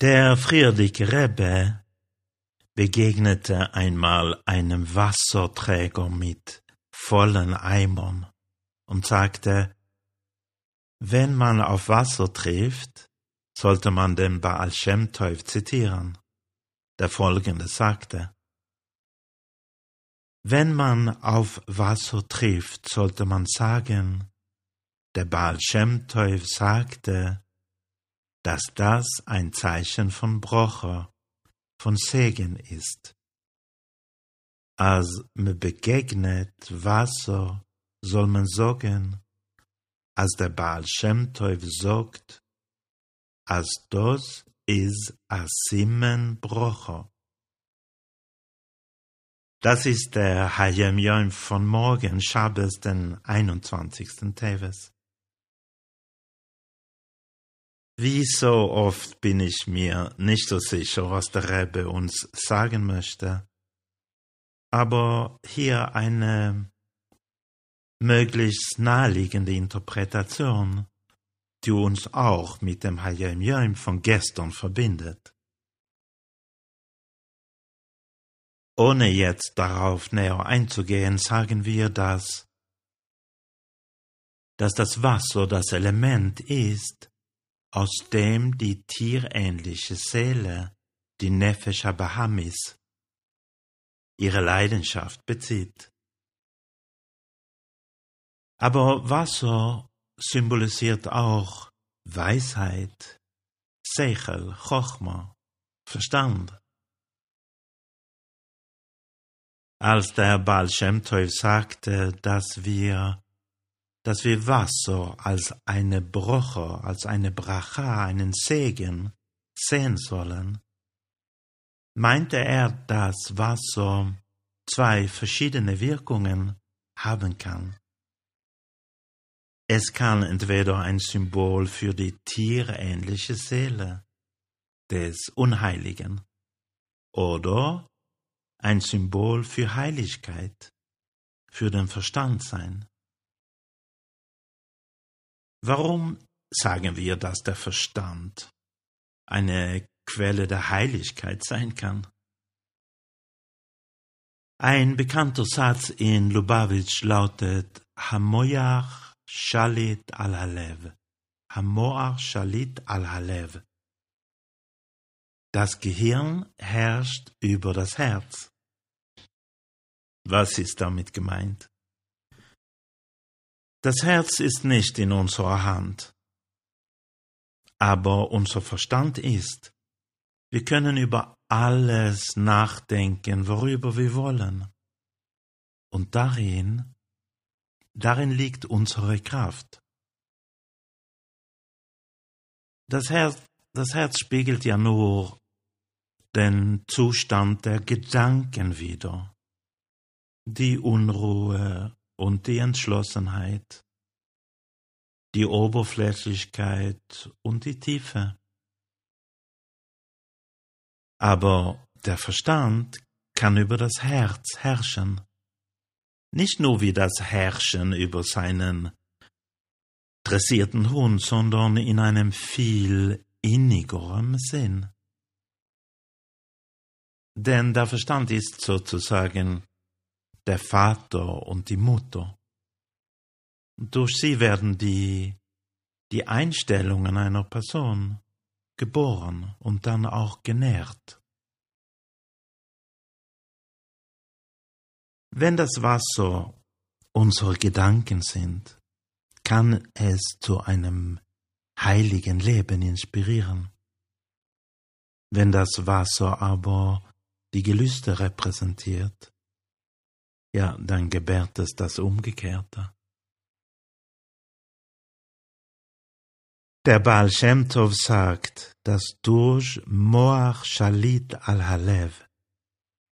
Der Friedrich Rebbe begegnete einmal einem Wasserträger mit vollen Eimern und sagte, wenn man auf Wasser trifft, sollte man den Baal Shem Tov zitieren, der folgende sagte, wenn man auf Wasser trifft, sollte man sagen, der Baal Shem Tov sagte, dass das ein Zeichen von Brocher, von Segen ist. Als me begegnet Wasser, soll man sagen, als der Baal Shem Tov sagt, als das ist a Simen Brocher. Das ist der Hayem Yom von morgen, Shabbos, den 21. Teves. Wie so oft bin ich mir nicht so sicher, was der Rebbe uns sagen möchte. Aber hier eine möglichst naheliegende Interpretation, die uns auch mit dem Hayem Yom von gestern verbindet. Ohne jetzt darauf näher einzugehen, sagen wir, dass, dass das Wasser das Element ist, aus dem die tierähnliche Seele, die Nefesh Abahamis, ihre Leidenschaft bezieht. Aber Wasser symbolisiert auch Weisheit, Seichel, Chochma, Verstand. Als der Baal Shem Tov sagte, dass wir dass wir Wasser als eine Broche, als eine Bracha, einen Segen sehen sollen, meinte er, dass Wasser zwei verschiedene Wirkungen haben kann. Es kann entweder ein Symbol für die tierähnliche Seele des Unheiligen oder ein Symbol für Heiligkeit, für den Verstand sein. Warum sagen wir, dass der Verstand eine Quelle der Heiligkeit sein kann? Ein bekannter Satz in Lubavitch lautet Hamoyach Shalit al Halev. Hamoach Shalit al Halev. Das Gehirn herrscht über das Herz. Was ist damit gemeint? Das Herz ist nicht in unserer Hand, aber unser Verstand ist. Wir können über alles nachdenken, worüber wir wollen. Und darin, darin liegt unsere Kraft. Das Herz, das Herz spiegelt ja nur den Zustand der Gedanken wider, die Unruhe und die Entschlossenheit, die Oberflächlichkeit und die Tiefe. Aber der Verstand kann über das Herz herrschen, nicht nur wie das Herrschen über seinen dressierten Hund, sondern in einem viel innigeren Sinn. Denn der Verstand ist sozusagen der Vater und die Mutter. Durch sie werden die, die Einstellungen einer Person geboren und dann auch genährt. Wenn das Wasser unsere Gedanken sind, kann es zu einem heiligen Leben inspirieren. Wenn das Wasser aber die Gelüste repräsentiert, ja, dann gebärt es das Umgekehrte. Der Baal Shem Tov sagt, dass durch Moach Shalit al-Halev,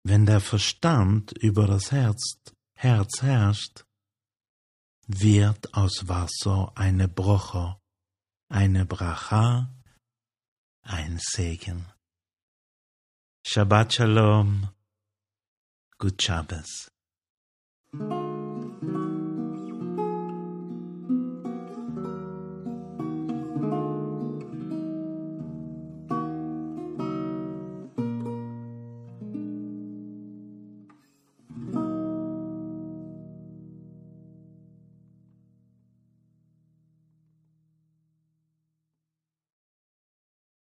wenn der Verstand über das Herz, Herz herrscht, wird aus Wasser eine Broche, eine Bracha, ein Segen. Shabbat Shalom, Good Shabbos. thank you